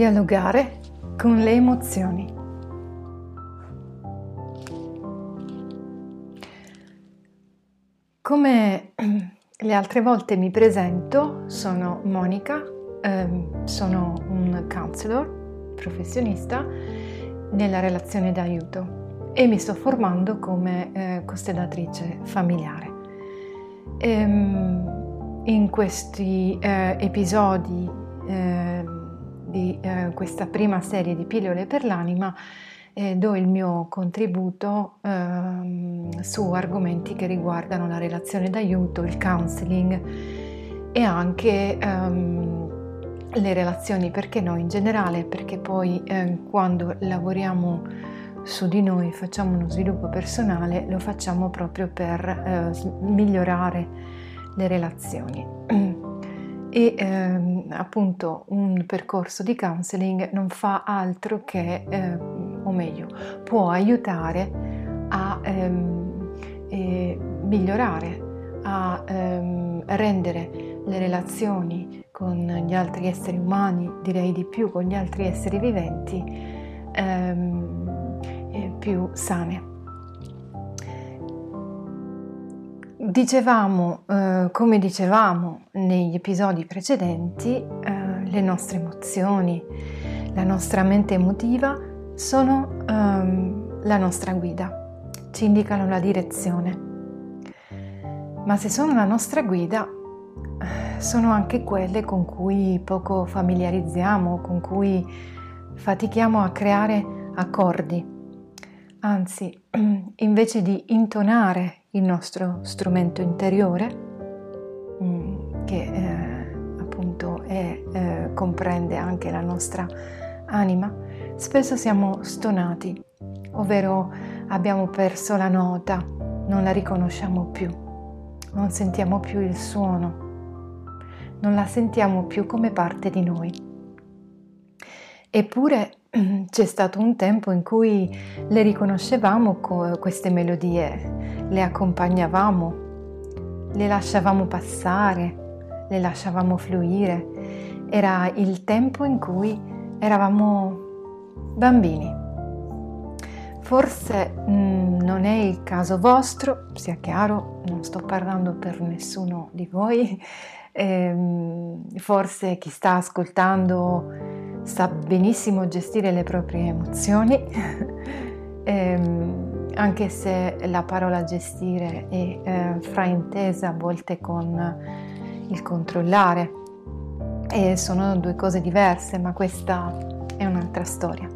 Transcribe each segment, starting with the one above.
Dialogare con le emozioni. Come le altre volte mi presento, sono Monica, ehm, sono un counselor professionista nella relazione d'aiuto e mi sto formando come eh, costellatrice familiare. Ehm, in questi eh, episodi eh, di eh, questa prima serie di pillole per l'anima eh, do il mio contributo ehm, su argomenti che riguardano la relazione d'aiuto, il counseling e anche ehm, le relazioni, perché no in generale, perché poi eh, quando lavoriamo su di noi, facciamo uno sviluppo personale, lo facciamo proprio per eh, migliorare le relazioni. e ehm, appunto un percorso di counseling non fa altro che, eh, o meglio, può aiutare a ehm, eh, migliorare, a ehm, rendere le relazioni con gli altri esseri umani, direi di più con gli altri esseri viventi, ehm, eh, più sane. Dicevamo, eh, come dicevamo negli episodi precedenti, eh, le nostre emozioni, la nostra mente emotiva sono ehm, la nostra guida, ci indicano la direzione. Ma se sono la nostra guida, eh, sono anche quelle con cui poco familiarizziamo, con cui fatichiamo a creare accordi. Anzi, invece di intonare il nostro strumento interiore, mm, che eh, appunto è, eh, comprende anche la nostra anima, spesso siamo stonati, ovvero abbiamo perso la nota, non la riconosciamo più, non sentiamo più il suono, non la sentiamo più come parte di noi. Eppure c'è stato un tempo in cui le riconoscevamo queste melodie, le accompagnavamo, le lasciavamo passare, le lasciavamo fluire. Era il tempo in cui eravamo bambini. Forse mh, mm, non è il caso vostro, sia chiaro, non sto parlando per nessuno di voi, ehm, forse chi sta ascoltando sa benissimo gestire le proprie emozioni, ehm, anche se la parola gestire è eh, fraintesa a volte con il controllare e sono due cose diverse, ma questa è un'altra storia.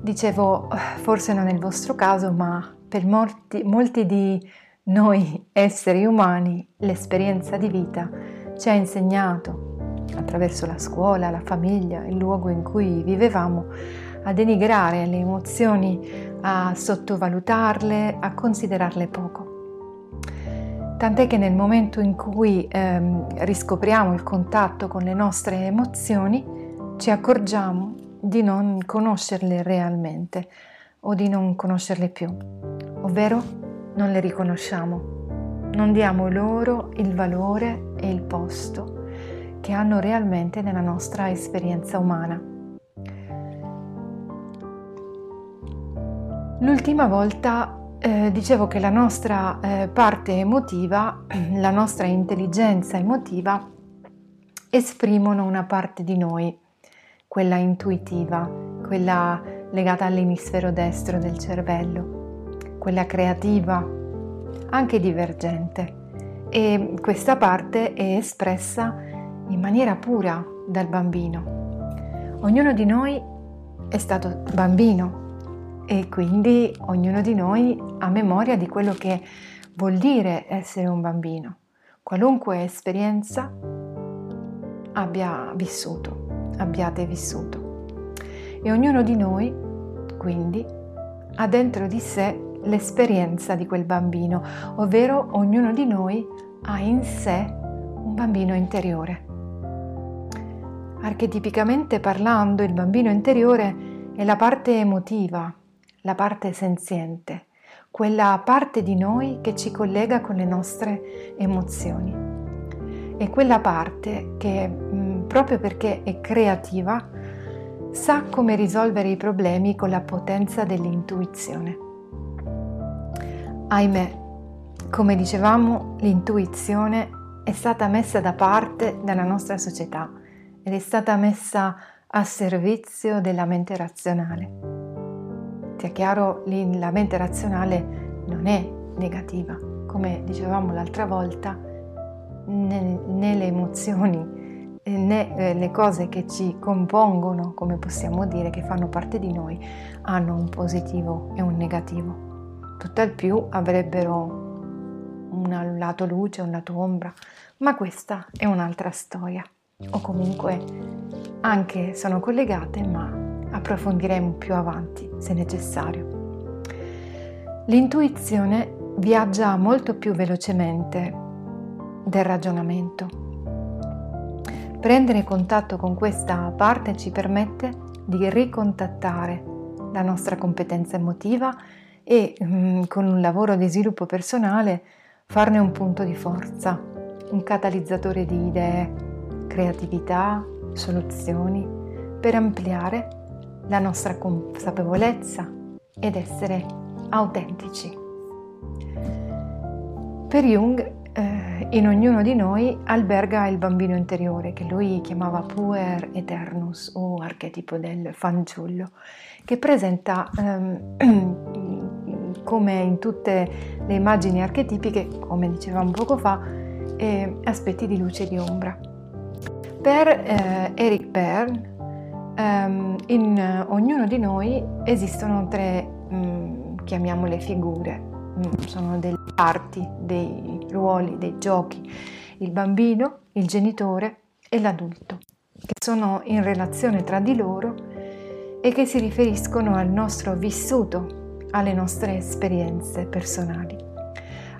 Dicevo, forse non è il vostro caso, ma per molti, molti di noi esseri umani l'esperienza di vita ci ha insegnato attraverso la scuola, la famiglia, il luogo in cui vivevamo, a denigrare le emozioni, a sottovalutarle, a considerarle poco. Tant'è che nel momento in cui ehm, riscopriamo il contatto con le nostre emozioni, ci accorgiamo di non conoscerle realmente o di non conoscerle più, ovvero non le riconosciamo, non diamo loro il valore e il posto che hanno realmente nella nostra esperienza umana. L'ultima volta eh, dicevo che la nostra eh, parte emotiva, la nostra intelligenza emotiva, esprimono una parte di noi, quella intuitiva, quella legata all'emisfero destro del cervello, quella creativa, anche divergente. E questa parte è espressa in maniera pura dal bambino. Ognuno di noi è stato bambino e quindi ognuno di noi ha memoria di quello che vuol dire essere un bambino, qualunque esperienza abbia vissuto, abbiate vissuto. E ognuno di noi, quindi, ha dentro di sé l'esperienza di quel bambino, ovvero ognuno di noi ha in sé un bambino interiore. Archetipicamente parlando, il bambino interiore è la parte emotiva, la parte senziente, quella parte di noi che ci collega con le nostre emozioni. È quella parte che, mm, proprio perché è creativa, sa come risolvere i problemi con la potenza dell'intuizione. Ahimè, come dicevamo, l'intuizione è stata messa da parte dalla nostra società ed è stata messa a servizio della mente razionale. Sia chiaro, la mente razionale non è negativa, come dicevamo l'altra volta, né, né le emozioni né eh, le cose che ci compongono, come possiamo dire, che fanno parte di noi, hanno un positivo e un negativo. Tutt'al più avrebbero un lato luce, un lato ombra, ma questa è un'altra storia. O comunque anche sono collegate, ma approfondiremo più avanti se necessario. L'intuizione viaggia molto più velocemente del ragionamento. Prendere contatto con questa parte ci permette di ricontattare la nostra competenza emotiva e mm, con un lavoro di sviluppo personale farne un punto di forza, un catalizzatore di idee, creatività, soluzioni per ampliare la nostra consapevolezza ed essere autentici. Per Jung, eh, in ognuno di noi alberga il bambino interiore che lui chiamava puer eternus o archetipo del fanciullo, che presenta ehm, come in tutte le immagini archetipiche, come dicevamo poco fa, eh, aspetti di luce e di ombra. Per eh, Eric Berne, ehm, in ognuno di noi esistono tre, mh, mm, chiamiamole figure, mh, mm, sono delle parti, dei ruoli, dei giochi, il bambino, il genitore e l'adulto, che sono in relazione tra di loro e che si riferiscono al nostro vissuto, alle nostre esperienze personali.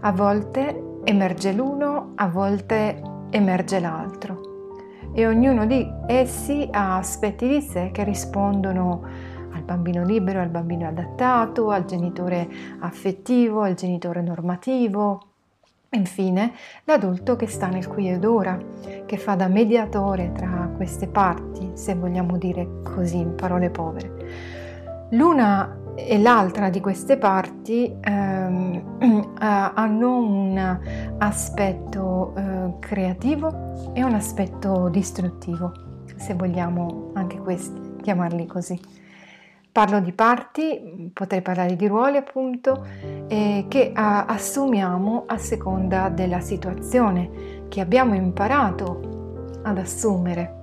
A volte emerge l'uno, a volte emerge l'altro e ognuno di essi ha aspetti di sé che rispondono al bambino libero, al bambino adattato, al genitore affettivo, al genitore normativo. Infine, l'adulto che sta nel qui ed ora, che fa da mediatore tra queste parti, se vogliamo dire così in parole povere. L'una e l'altra di queste parti ehm, eh, hanno un aspetto eh, creativo e un aspetto distruttivo, se vogliamo anche questi chiamarli così. Parlo di parti, potrei parlare di ruoli appunto, eh, che a, assumiamo a seconda della situazione che abbiamo imparato ad assumere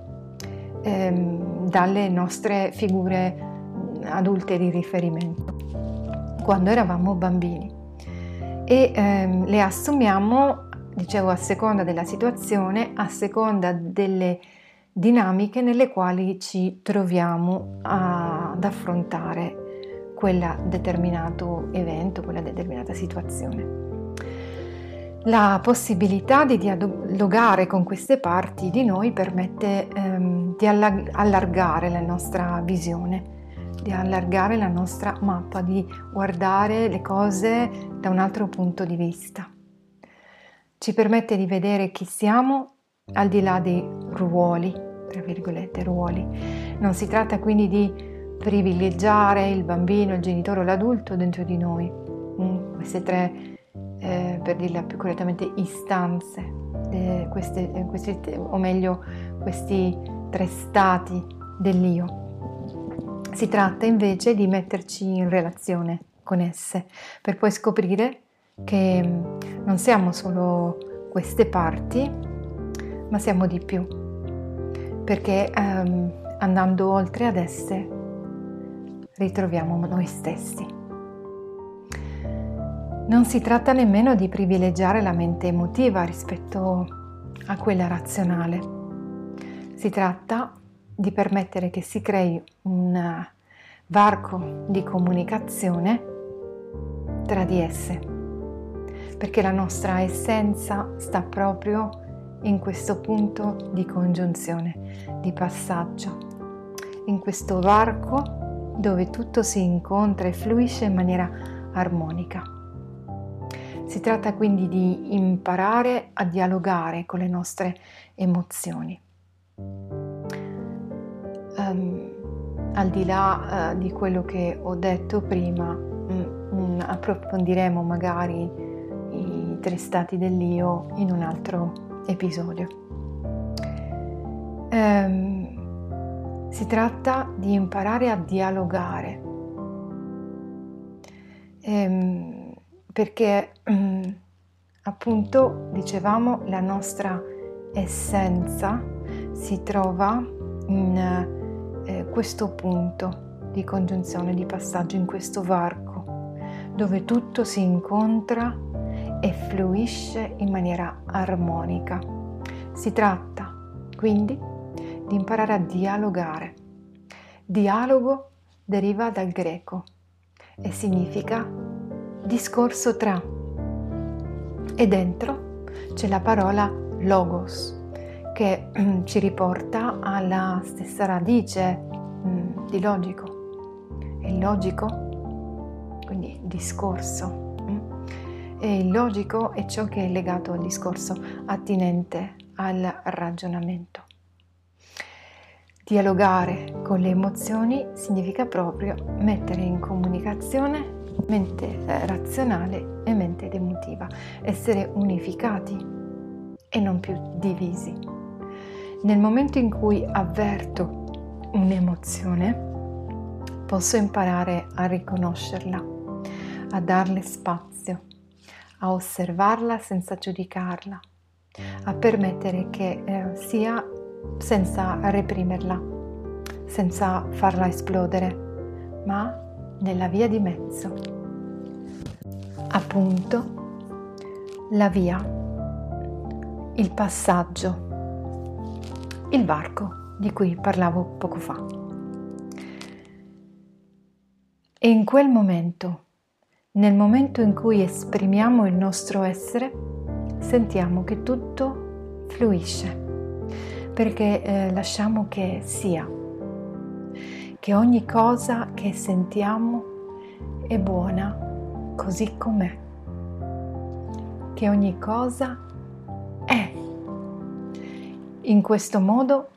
ehm, dalle nostre figure adulte di riferimento, quando eravamo bambini. E ehm, le assumiamo, dicevo, a seconda della situazione, a seconda delle dinamiche nelle quali ci troviamo a, ad affrontare quel determinato evento, quella determinata situazione. La possibilità di dialogare con queste parti di noi permette ehm, di allargare la nostra visione di allargare la nostra mappa, di guardare le cose da un altro punto di vista. Ci permette di vedere chi siamo al di là dei ruoli, tra virgolette, ruoli. Non si tratta quindi di privilegiare il bambino, il genitore o l'adulto dentro di noi. Mm, queste tre, eh, per dirla più correttamente, istanze, eh, queste, questi, o meglio questi tre stati dell'io. Si tratta invece di metterci in relazione con esse per poi scoprire che mm, non siamo solo queste parti, ma siamo di più. Perché um, andando oltre ad esse ritroviamo noi stessi. Non si tratta nemmeno di privilegiare la mente emotiva rispetto a quella razionale. Si tratta di permettere che si crei un varco di comunicazione tra di esse, perché la nostra essenza sta proprio in questo punto di congiunzione, di passaggio, in questo varco dove tutto si incontra e fluisce in maniera armonica. Si tratta quindi di imparare a dialogare con le nostre emozioni. Um, al di là uh, di quello che ho detto prima, mm, mm, approfondiremo magari i tre stati dell'io in un altro episodio. Um, si tratta di imparare a dialogare, um, perché um, appunto dicevamo la nostra essenza si trova in eh, questo punto di congiunzione, di passaggio in questo varco, dove tutto si incontra e fluisce in maniera armonica. Si tratta quindi di imparare a dialogare. Dialogo deriva dal greco e significa discorso tra. E dentro c'è la parola logos, che mm, ci riporta alla stessa radice mm, di logico. Il logico, quindi discorso, mm, e il logico è ciò che è legato al discorso attinente al ragionamento. Dialogare con le emozioni significa proprio mettere in comunicazione mente eh, razionale e mente emotiva, essere unificati e non più divisi. Nel momento in cui avverto un'emozione, posso imparare a riconoscerla, a darle spazio, a osservarla senza giudicarla, a permettere che eh, sia senza reprimerla, senza farla esplodere, ma nella via di mezzo. Appunto, la via, il passaggio il varco di cui parlavo poco fa. E in quel momento, nel momento in cui esprimiamo il nostro essere, sentiamo che tutto fluisce, perché eh, lasciamo che sia, che ogni cosa che sentiamo è buona così com'è, che ogni cosa è in questo modo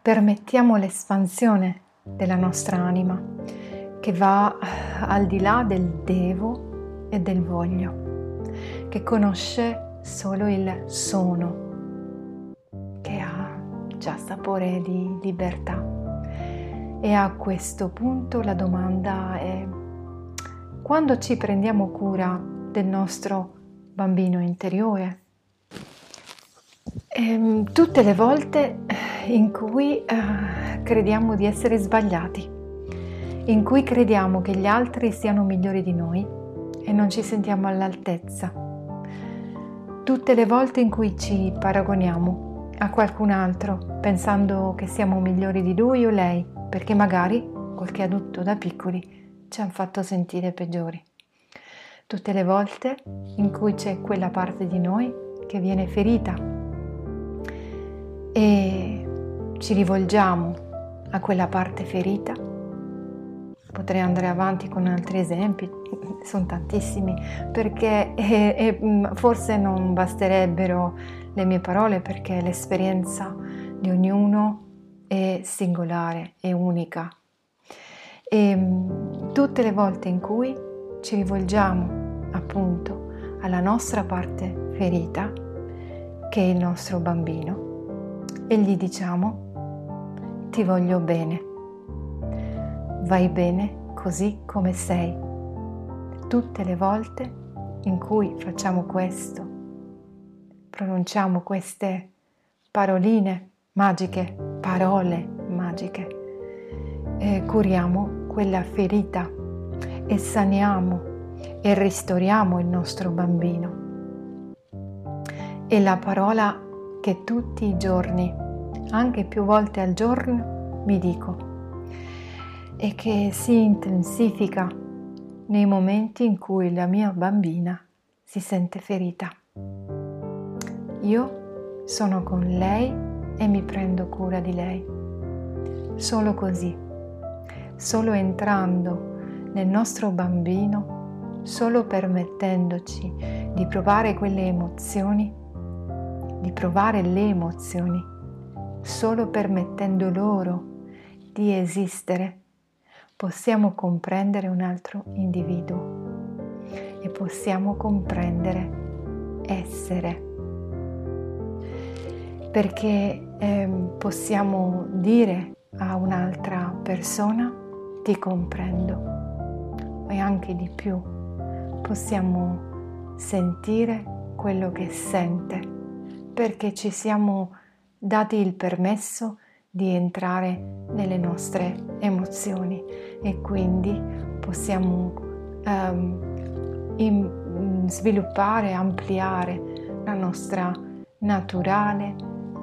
permettiamo l'espansione della nostra anima che va eh, al di là del devo e del voglio, che conosce solo il sono, che ha già sapore di libertà. E a questo punto la domanda è quando ci prendiamo cura del nostro bambino interiore, tutte le volte eh, in cui eh, crediamo di essere sbagliati, in cui crediamo che gli altri siano migliori di noi e non ci sentiamo all'altezza. Tutte le volte in cui ci paragoniamo a qualcun altro pensando che siamo migliori di lui o lei, perché magari qualche adulto da piccoli ci hanno fatto sentire peggiori. Tutte le volte in cui c'è quella parte di noi che viene ferita e ci rivolgiamo a quella parte ferita. Potrei andare avanti con altri esempi, sono tantissimi, perché e, e, mm, forse non basterebbero le mie parole perché l'esperienza di ognuno è singolare, è unica. E mm, tutte le volte in cui ci rivolgiamo appunto alla nostra parte ferita, che è il nostro bambino, e gli diciamo ti voglio bene, vai bene così come sei. Tutte le volte in cui facciamo questo, pronunciamo queste paroline magiche, parole magiche, eh, curiamo quella ferita e saniamo e ristoriamo il nostro bambino. E la parola che tutti i giorni anche più volte al giorno, mi dico, e che si intensifica nei momenti in cui la mia bambina si sente ferita. Io sono con lei e mi prendo cura di lei. Solo così, solo entrando nel nostro bambino, solo permettendoci di provare quelle emozioni, di provare le emozioni solo permettendo loro di esistere, possiamo comprendere un altro individuo e possiamo comprendere essere. Perché eh, possiamo dire a un'altra persona ti comprendo e anche di più possiamo sentire quello che sente perché ci siamo dati il permesso di entrare nelle nostre emozioni e quindi possiamo um, in, sviluppare, ampliare la nostra naturale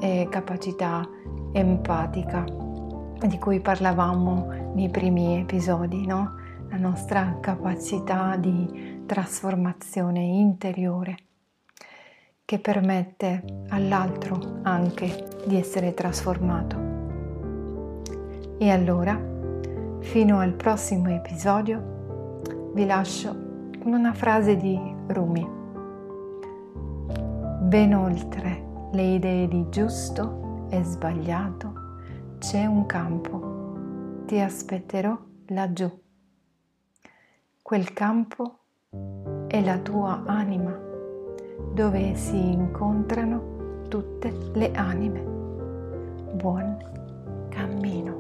eh, capacità empatica di cui parlavamo nei primi episodi, no? la nostra capacità di trasformazione interiore che permette all'altro anche di essere trasformato. E allora, fino al prossimo episodio, vi lascio con una frase di Rumi. Ben oltre le idee di giusto e sbagliato, c'è un campo, ti aspetterò laggiù. Quel campo è la tua anima, dove si incontrano tutte le anime. Buon cammino.